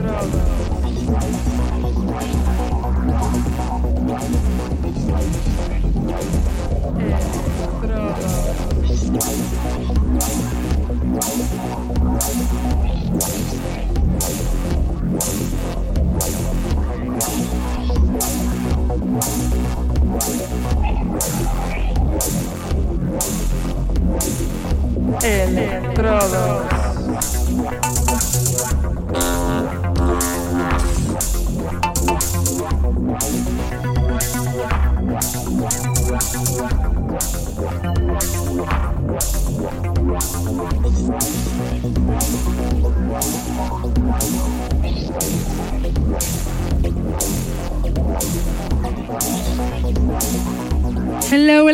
Droga. Electrodos.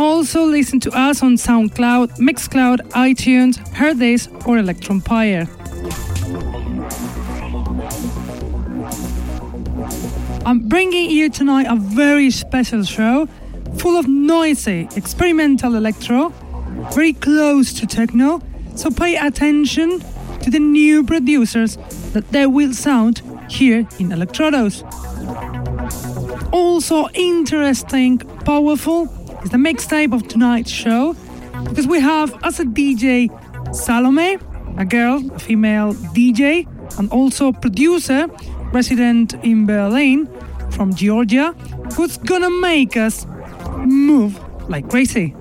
Also listen to us on SoundCloud, Mixcloud, iTunes, Hearthis, or Electronpire. I'm bringing you tonight a very special show full of noisy experimental electro, very close to techno, so pay attention to the new producers that they will sound here in Elektrodos. Also interesting, powerful is the mixtape of tonight's show because we have as a DJ Salome, a girl, a female DJ, and also producer resident in Berlin from Georgia, who's gonna make us move like crazy.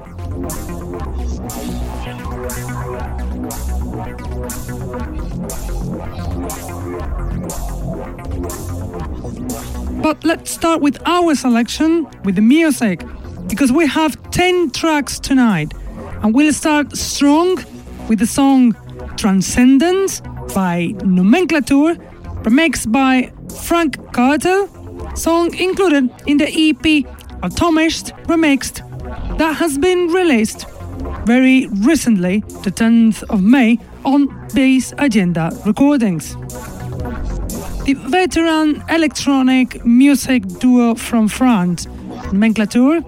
But let's start with our selection with the music because we have 10 tracks tonight and we'll start strong with the song Transcendence by Nomenklatür, remixed by Franck Kartel, song included in the EP Atomist Remixed that has been released very recently, the 10th of May, on Base Agenda Recordings. The veteran electronic music duo from France, Nomenklatür,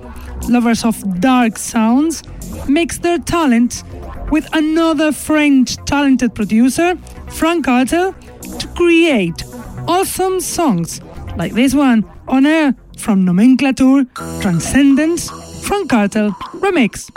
lovers of dark sounds, mix their talent with another French talented producer, Franck Kartel, to create awesome songs like this one on air from Nomenklatür Transcendence Frank Carter Remix.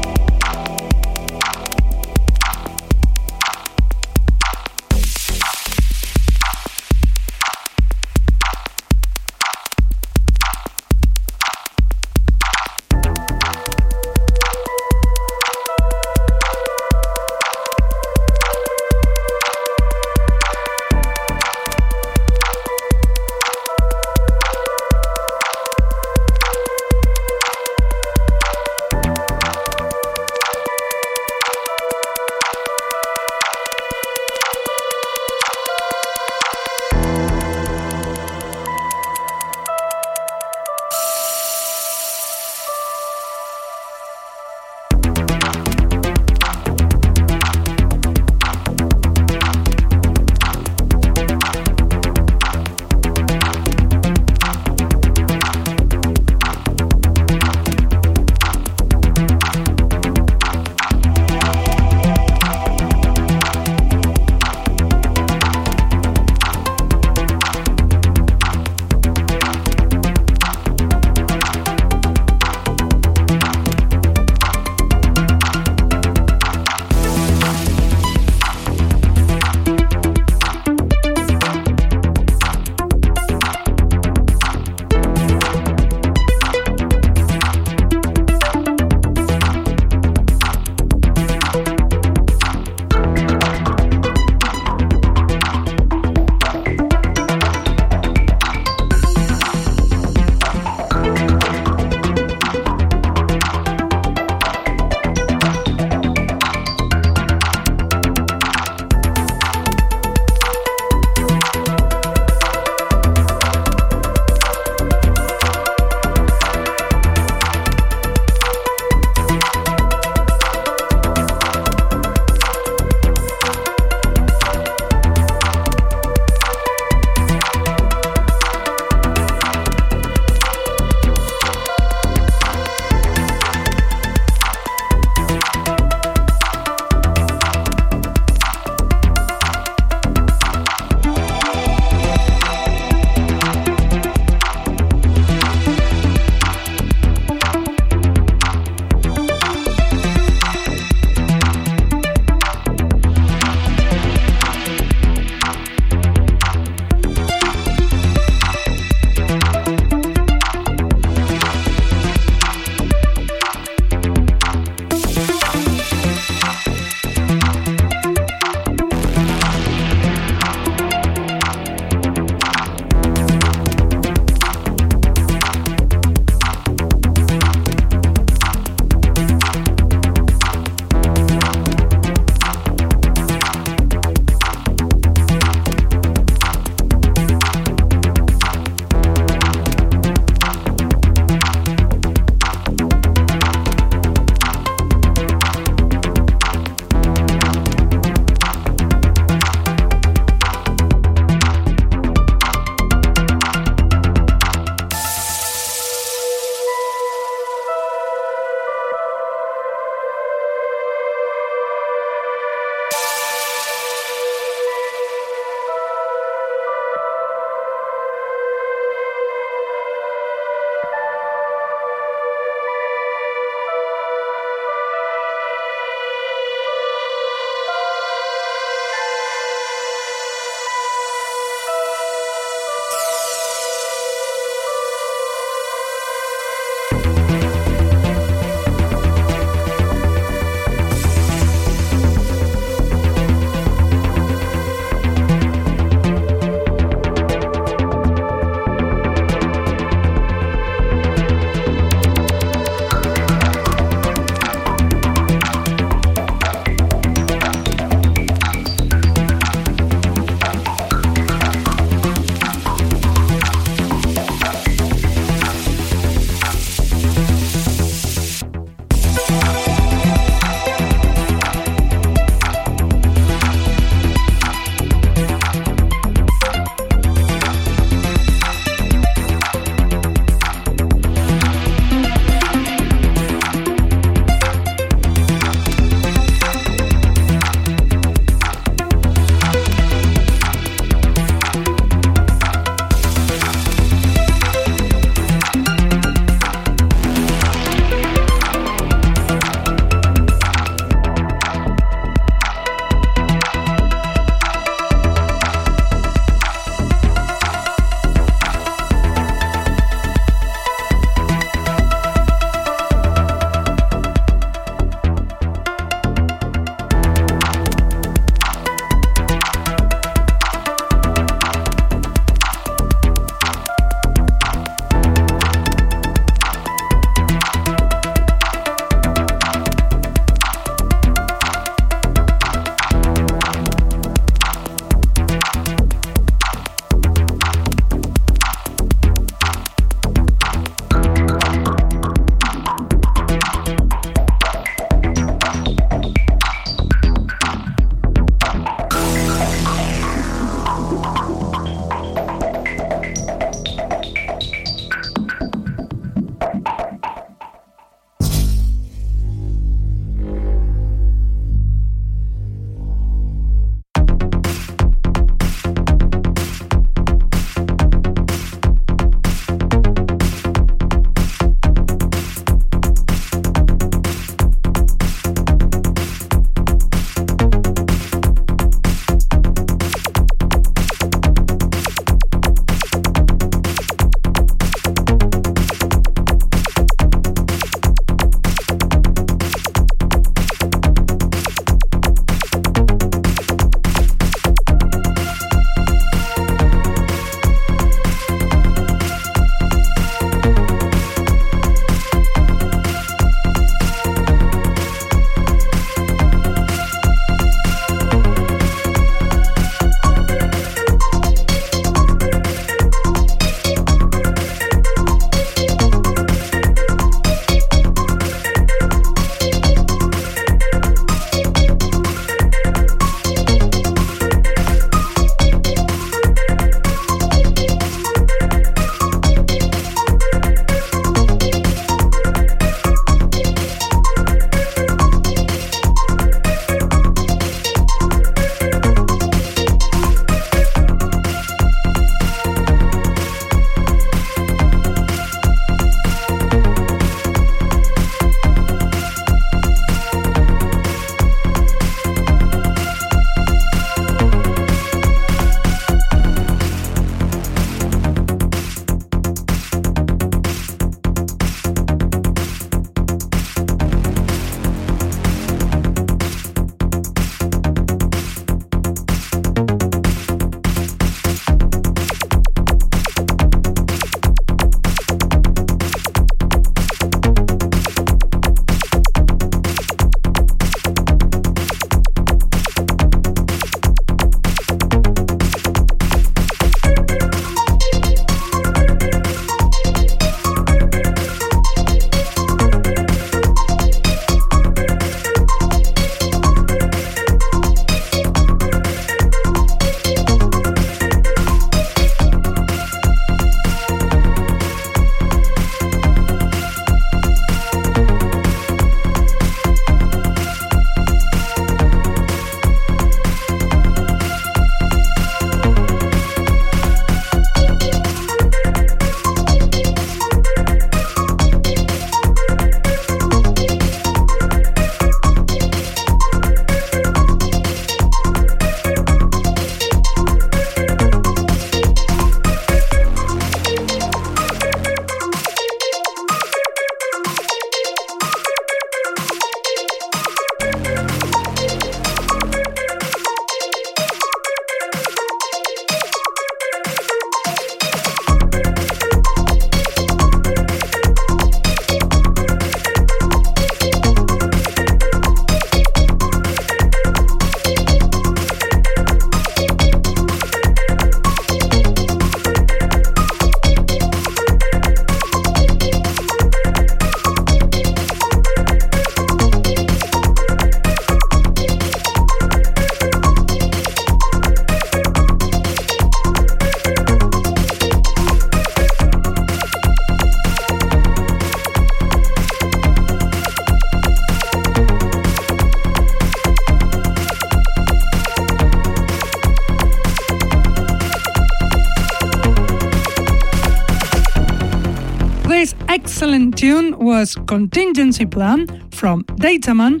Tune was Contingency Plan from Dataman,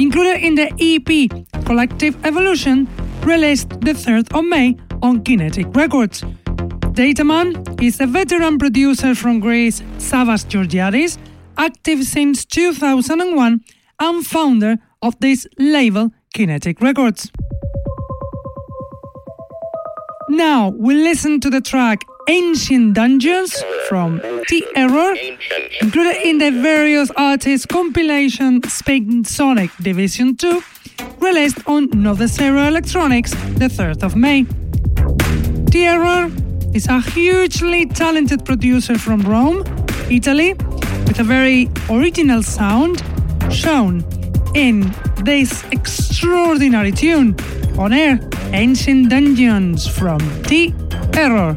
included in the EP Collective Evolution, released the 3rd of May on Kinetic Records. Dataman is a veteran producer from Greece, Savas Georgiadis, active since 2001 and founder of this label, Kinetic Records. Now we listen to the track Ancient Dungeons from T/Error, included in the various artists compilation Spain Sonic Division 2, released on Nove Zero Electronics the 3rd of May. T/Error is a hugely talented producer from Rome, Italy, with a very original sound shown in this extraordinary tune on air Ancient Dungeons from The Error.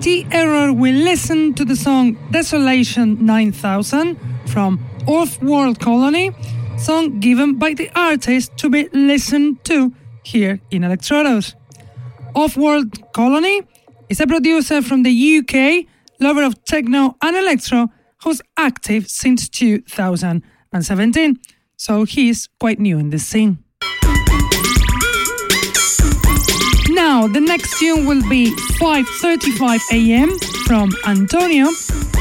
T-Error, we listen to the song Desolation 9000 from Offworldcolony, song given by the artist to be listened to here in Elektrodos. Off-World Colony is a producer from the UK, lover of techno and electro, who's active since 2017, so he's quite new in the scene. Now, the next tune will be 5.35 am from Antonio,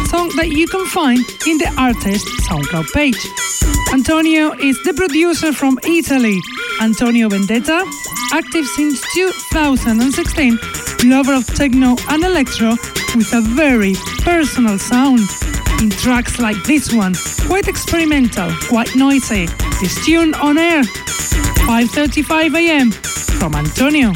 song that you can find in the artist SoundCloud page. Antonio is the producer from Italy. Antonio Barbetta, active since 2016, lover of techno and electro with a very personal sound. In tracks like this one, quite experimental, quite noisy, This tune on air. 5.35 am from Antonio.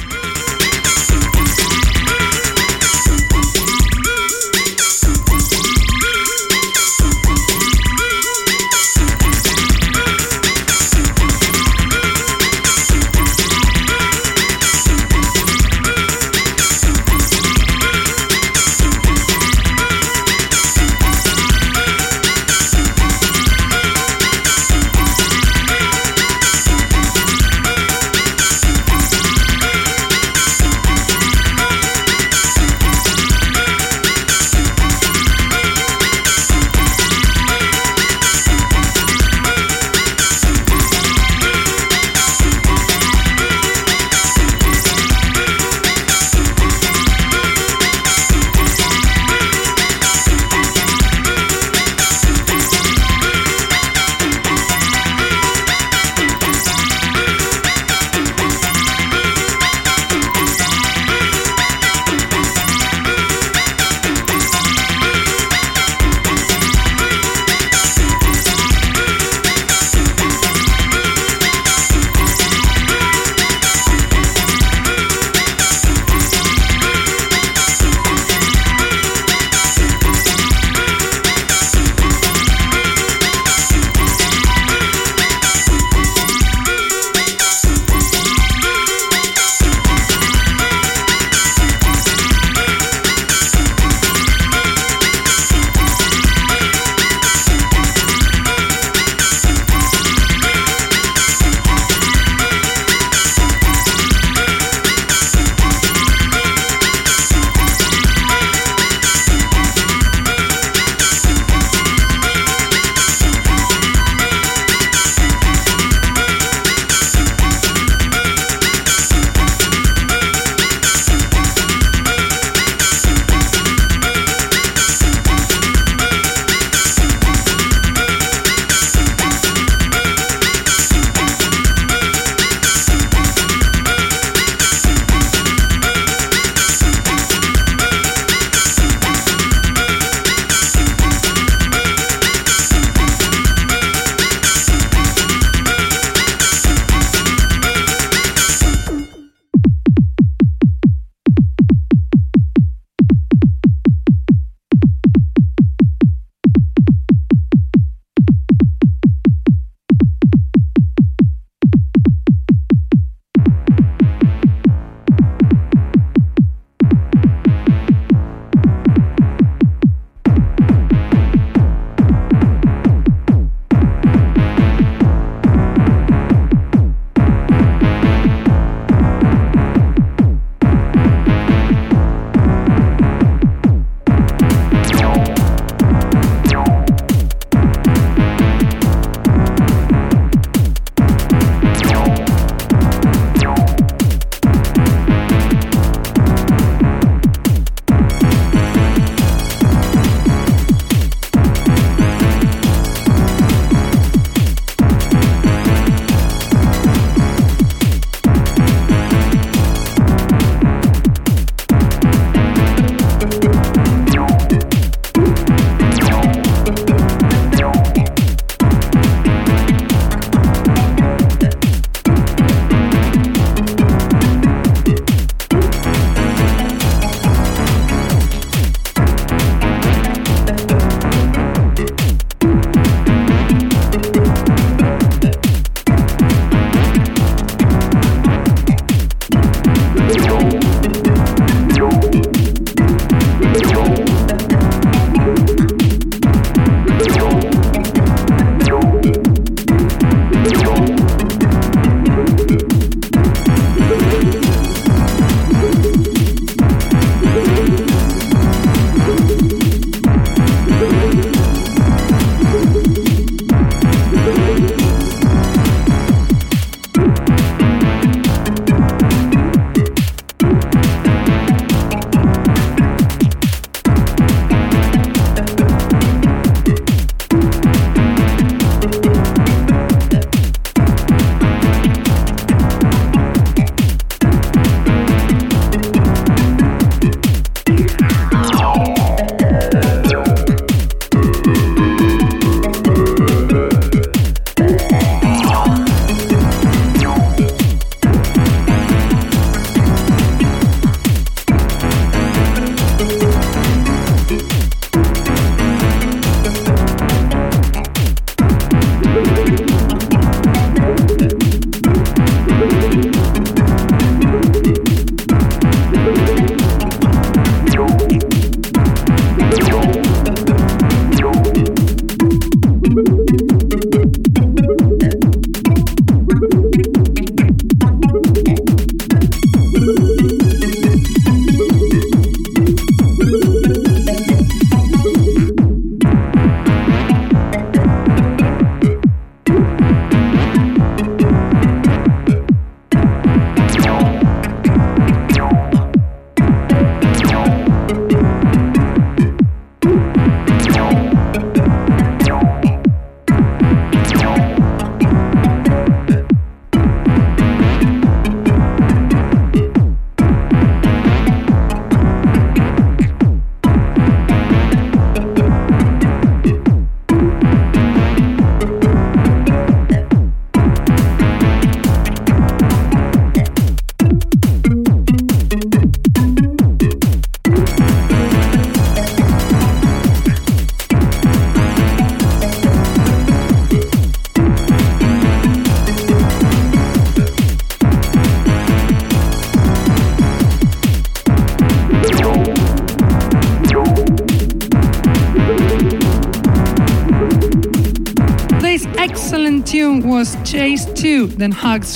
2, Den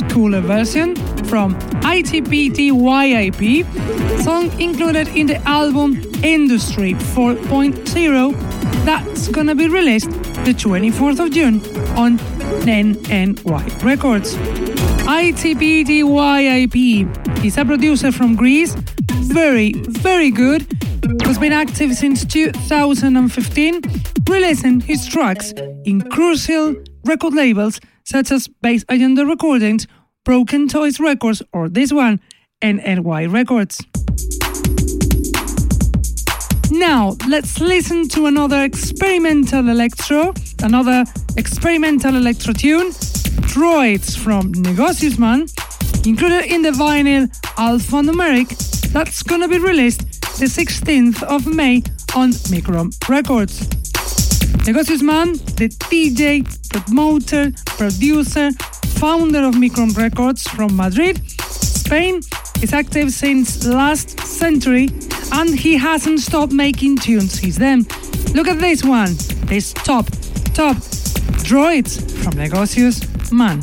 cooler version from ITPDWIP, song included in the album Industry 4.0 that's gonna be released the 24th of June on NNY Records. ITPDWIP is a producer from Greece, very, very good, who's been active since 2015, releasing his tracks in crucial record labels such as Bass Agenda Recordings, Broken Toys Records, or this one, NNY Records. Now, let's listen to another experimental electro, another experimental electro tune, Droids from Negocius Man, included in the vinyl Alphanumeric, that's gonna be released the 16th of May on Micron Records. Negocius Man, the DJ, promoter, producer, founder of Micron Records from Madrid, Spain, is active since last century and he hasn't stopped making tunes since then. Look at this one, this top, top droids from Negocius Man.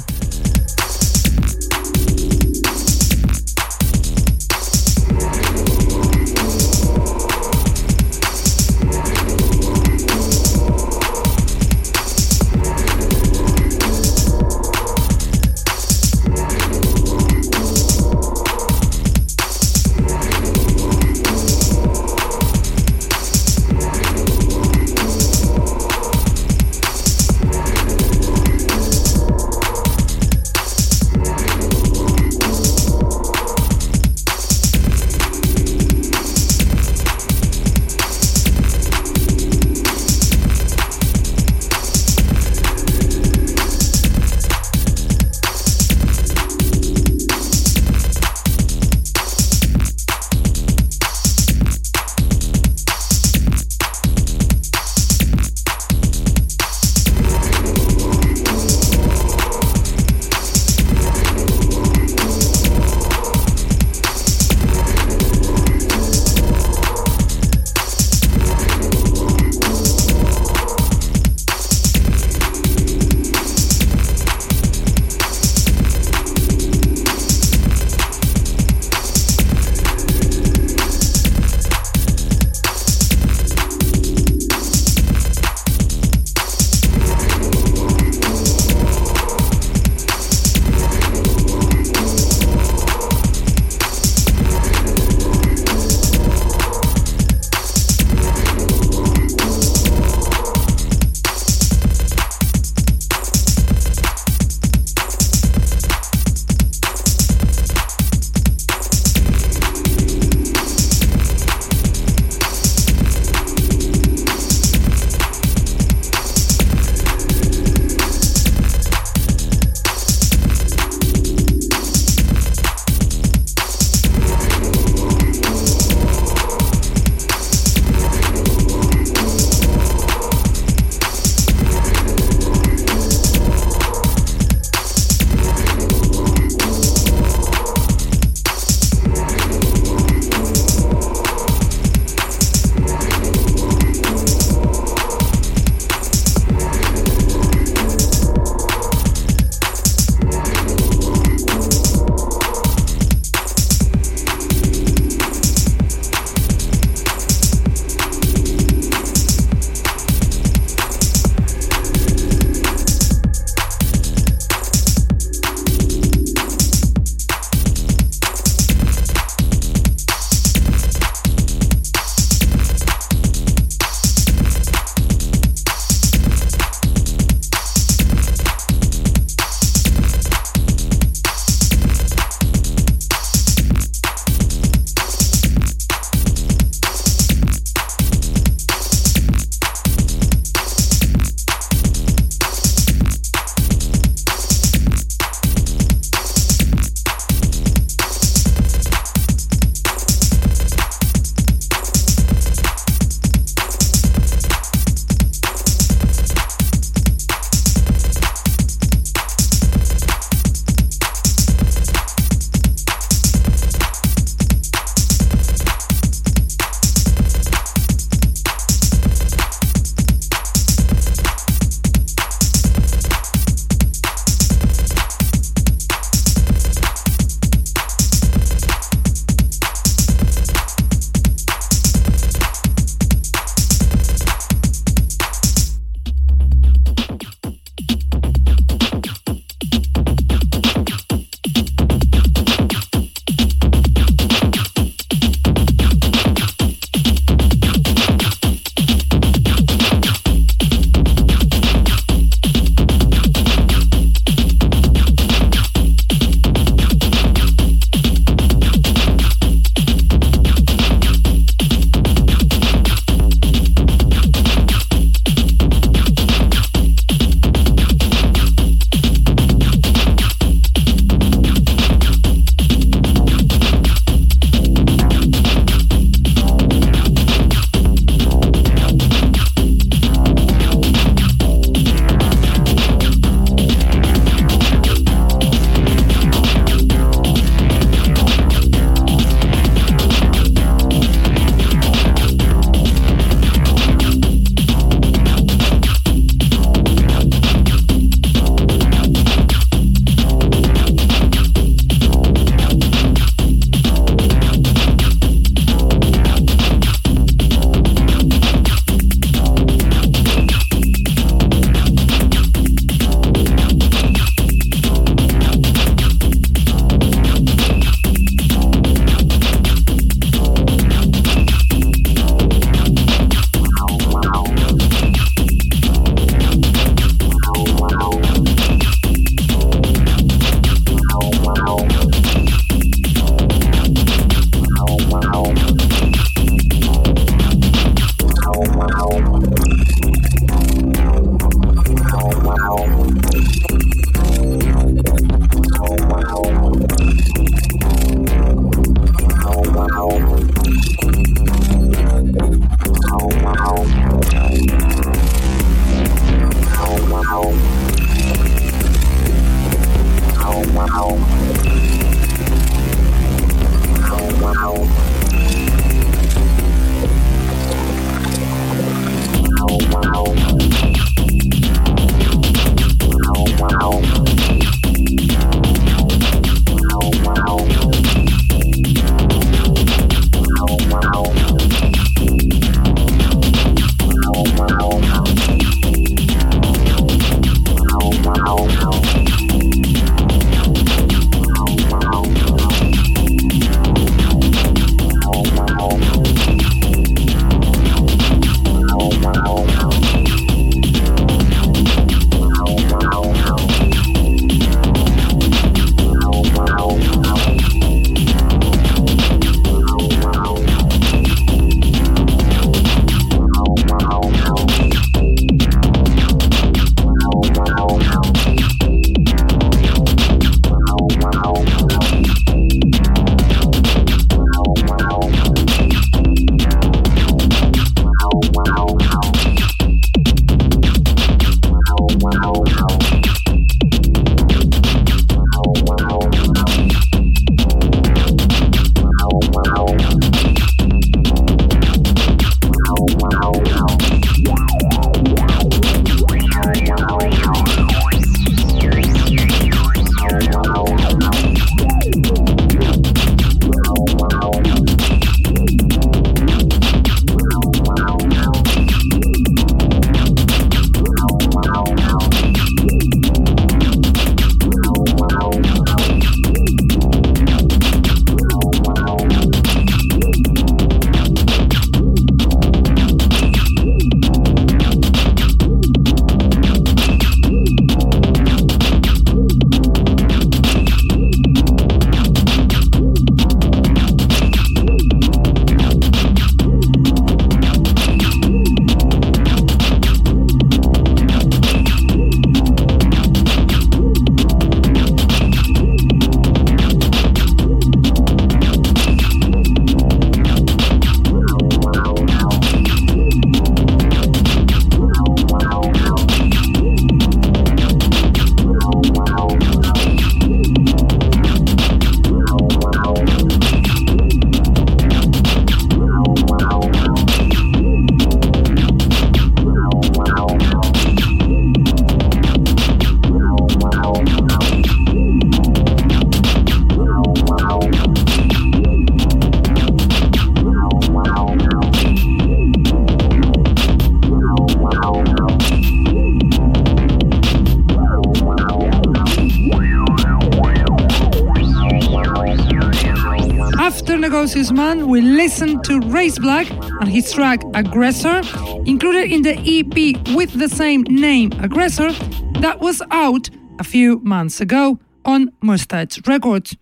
Listened Black and his track Aggressor, included in the EP with the same name, Aggressor, that was out a few months ago on Mustache Records.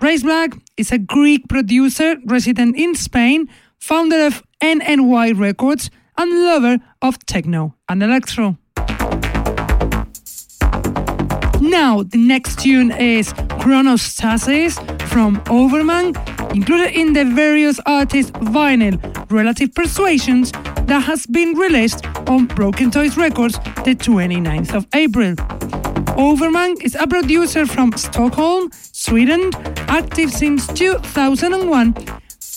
Rise Black is a Greek producer resident in Spain, founder of NNY Records, and lover of techno and electro. Now, the next tune is Chronostasis from Obergman, included in the various artists' vinyl Relative Persuasions that has been released on Broken Toys Records the 29th of April. Obergman is a producer from Stockholm, Sweden, active since 2001.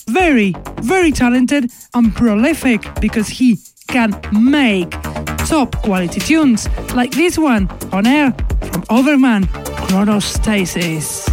Very, very talented and prolific because he can make top quality tunes like this one on air from Obergman Chronostasis.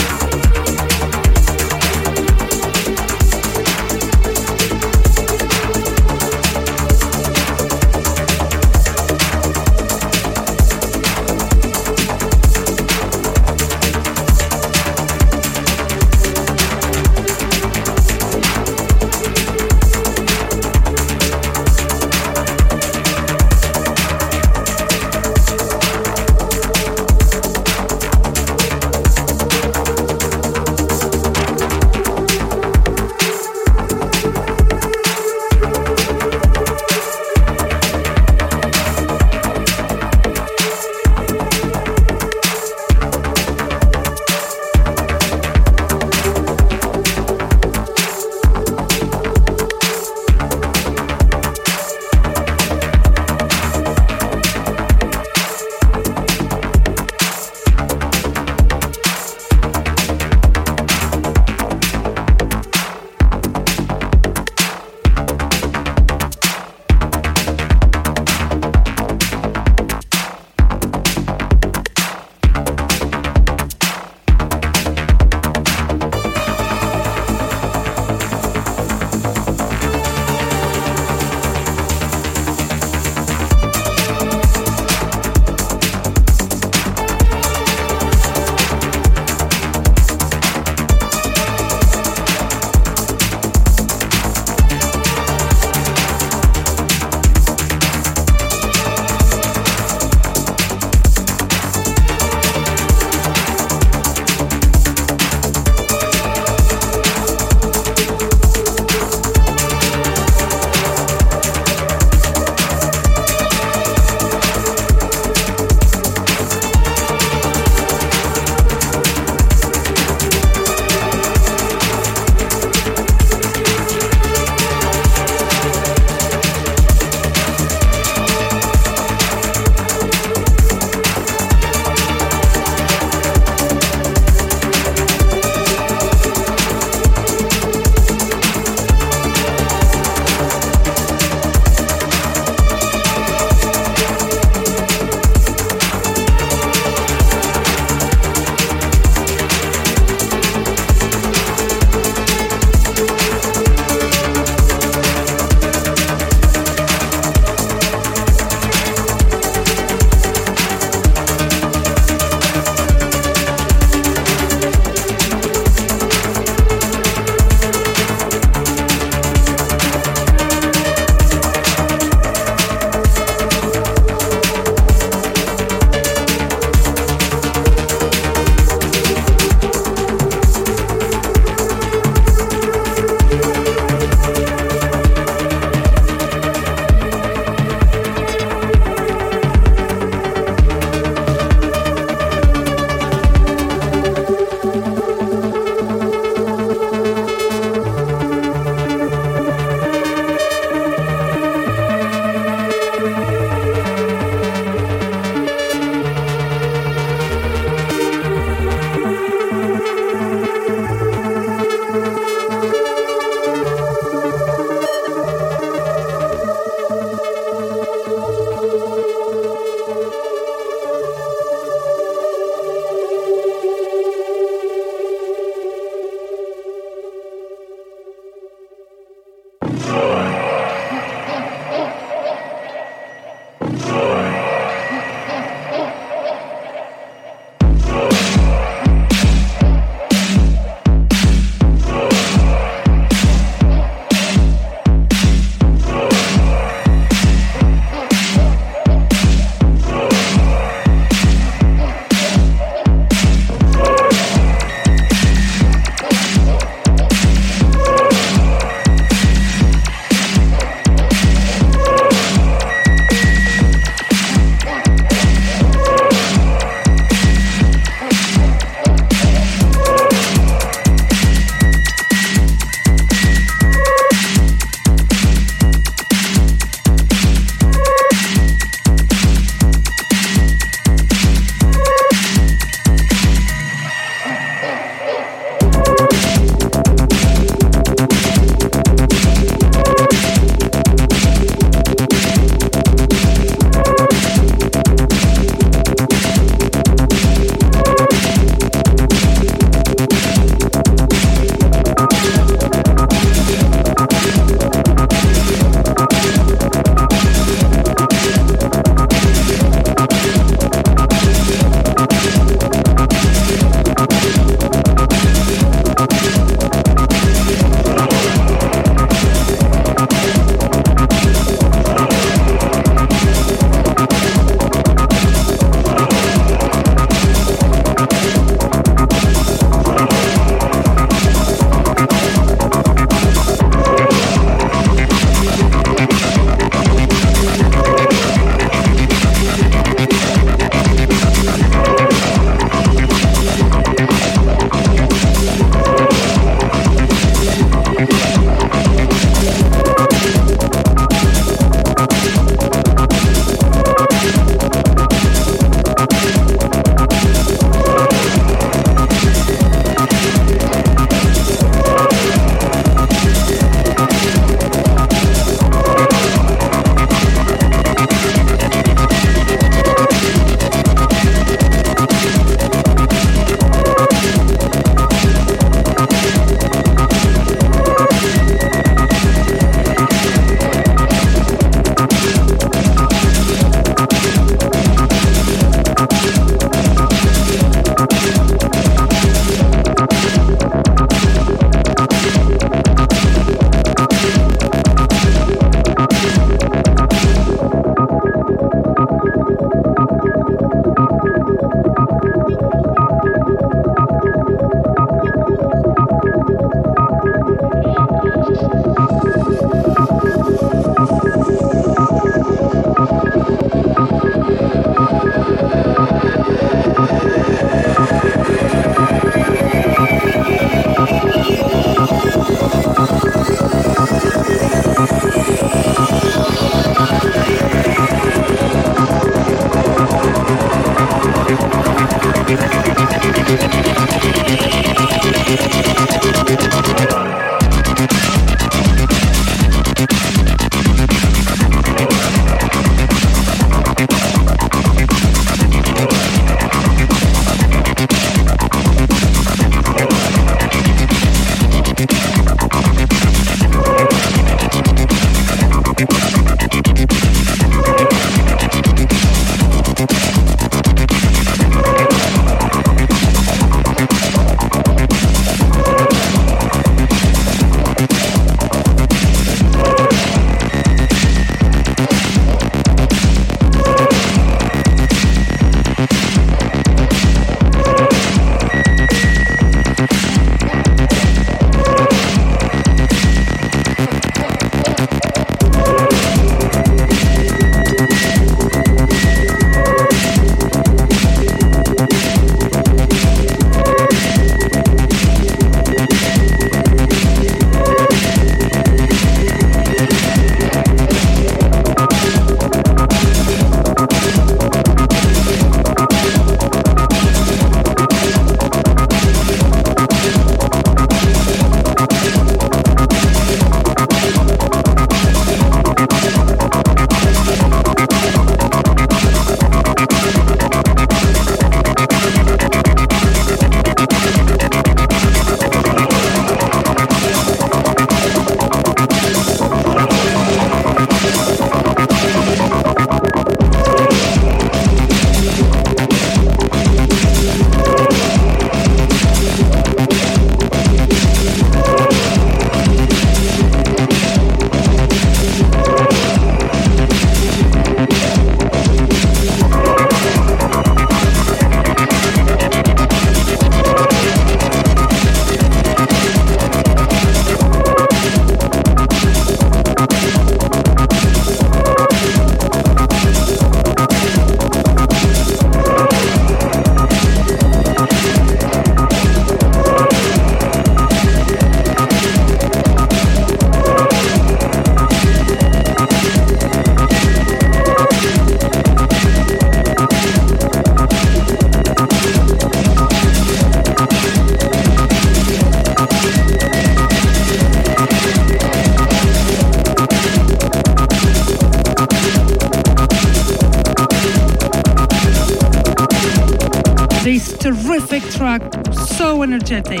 Energetic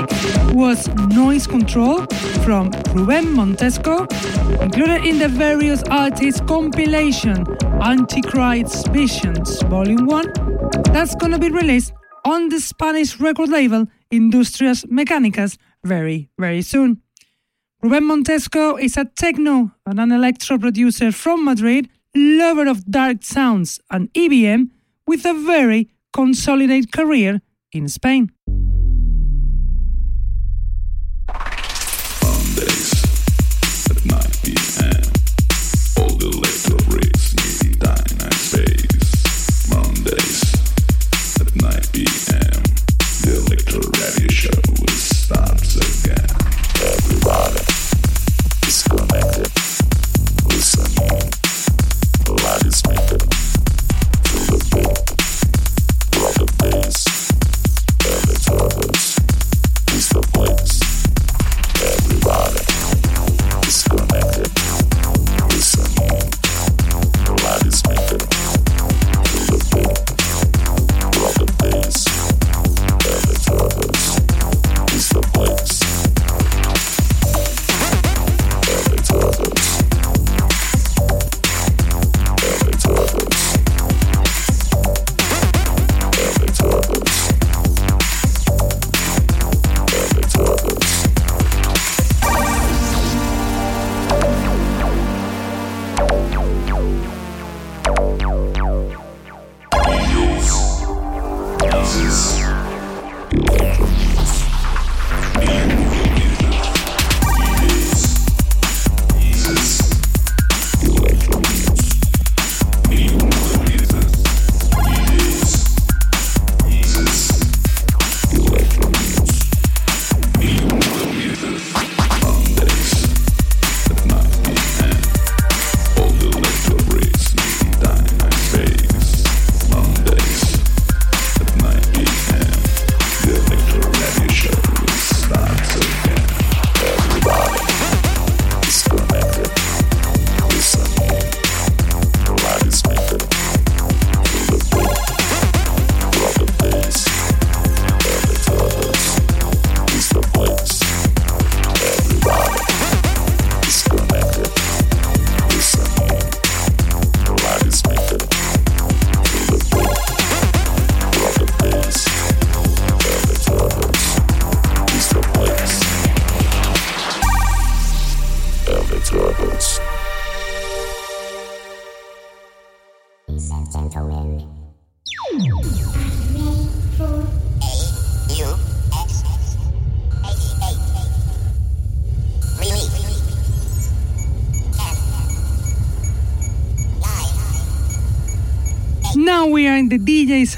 was Noise Control from Ruben Montesco, included in the various artists compilation Antichrist's Visions Volume 1, that's gonna be released on the Spanish record label Industrias Mecánicas very, very soon. Ruben Montesco is a techno and an electro producer from Madrid, lover of dark sounds and EBM, with a very consolidated career in Spain.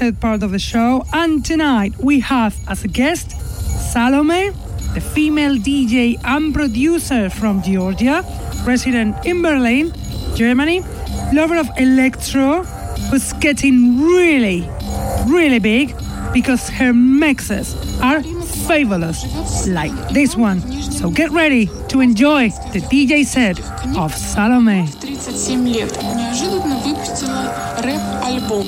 the DJ set part of the show. And tonight we have as a guest Salome, the female DJ and producer from Georgia, resident in Berlin, Germany, lover of electro, who's getting really, really big because her mixes are fabulous, like this one. So get ready to enjoy the DJ set of Salome. 37 лет. Неожиданно выпустила рэп-альбом.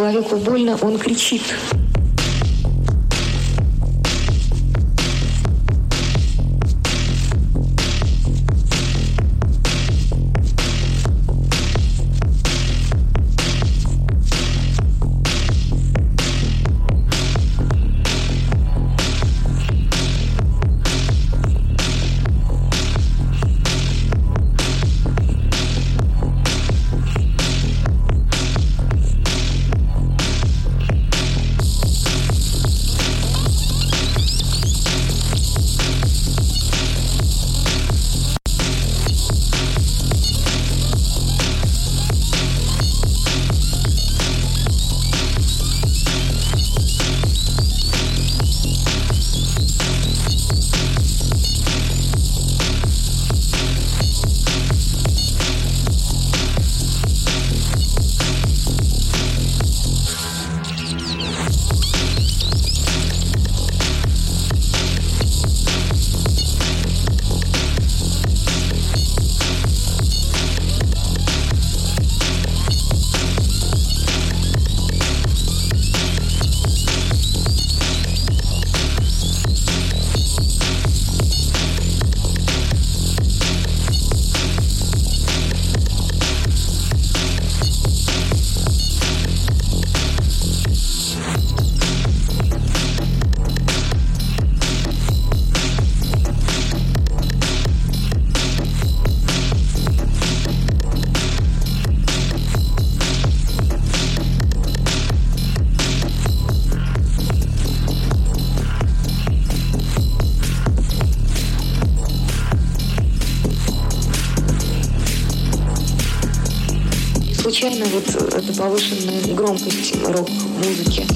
Человеку больно, он кричит. повышенную громкость рок-музыки.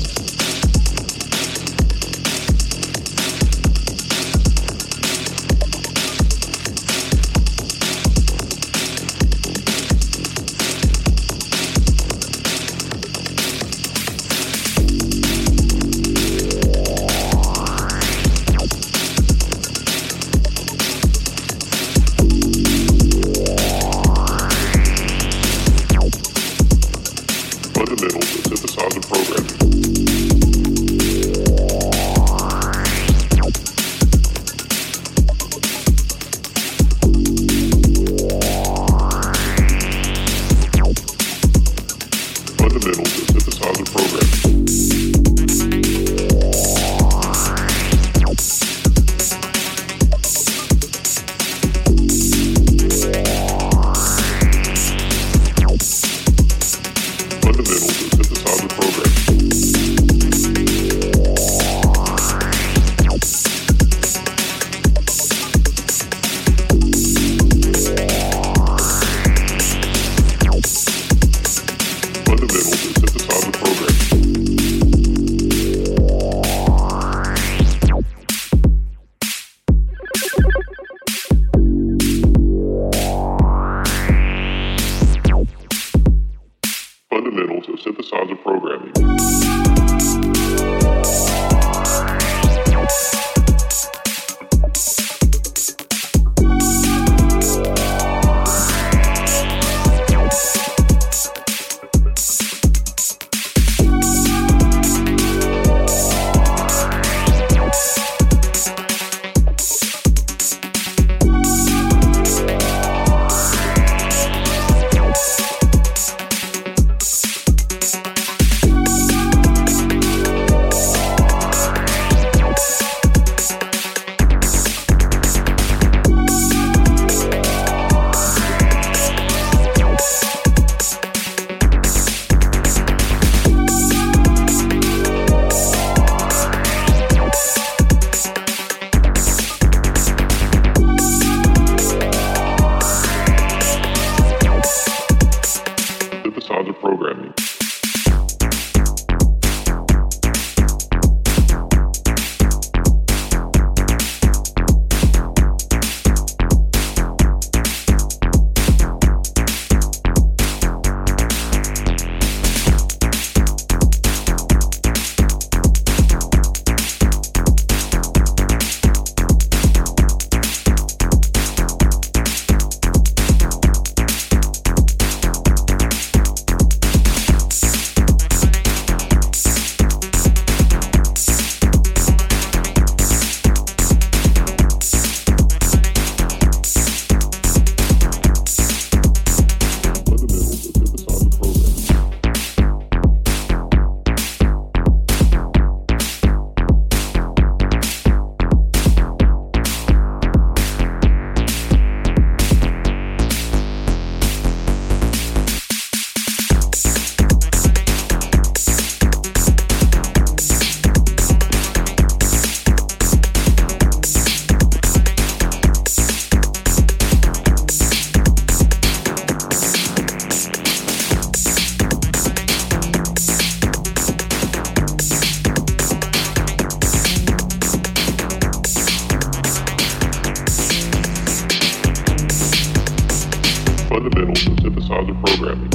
Fundamentals of synthesizer programming.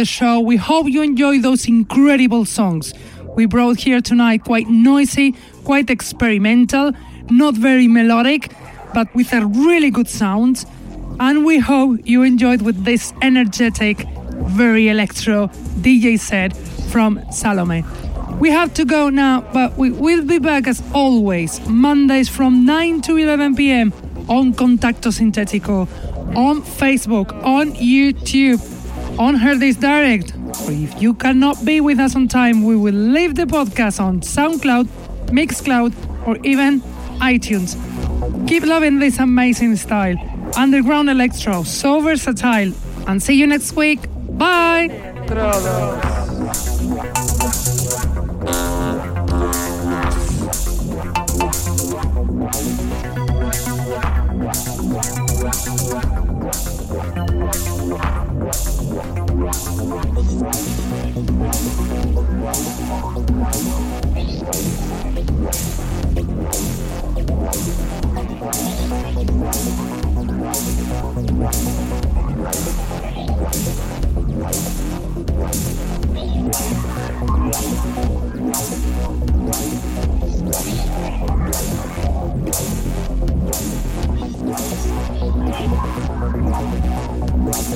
The show. We hope you enjoy those incredible songs we brought here tonight. Quite noisy, quite experimental, not very melodic, but with a really good sound. And we hope you enjoyed with this energetic, very electro DJ set from Salome. We have to go now, but we will be back as always, Mondays from 9 to 11 pm on Contacto Sintetico, on Facebook, on YouTube, on Hear This Direct. Or if you cannot be with us on time, we will leave the podcast on SoundCloud, Mixcloud, or even iTunes. Keep loving this amazing style. Underground Electro, so versatile. And see you next week. Bye.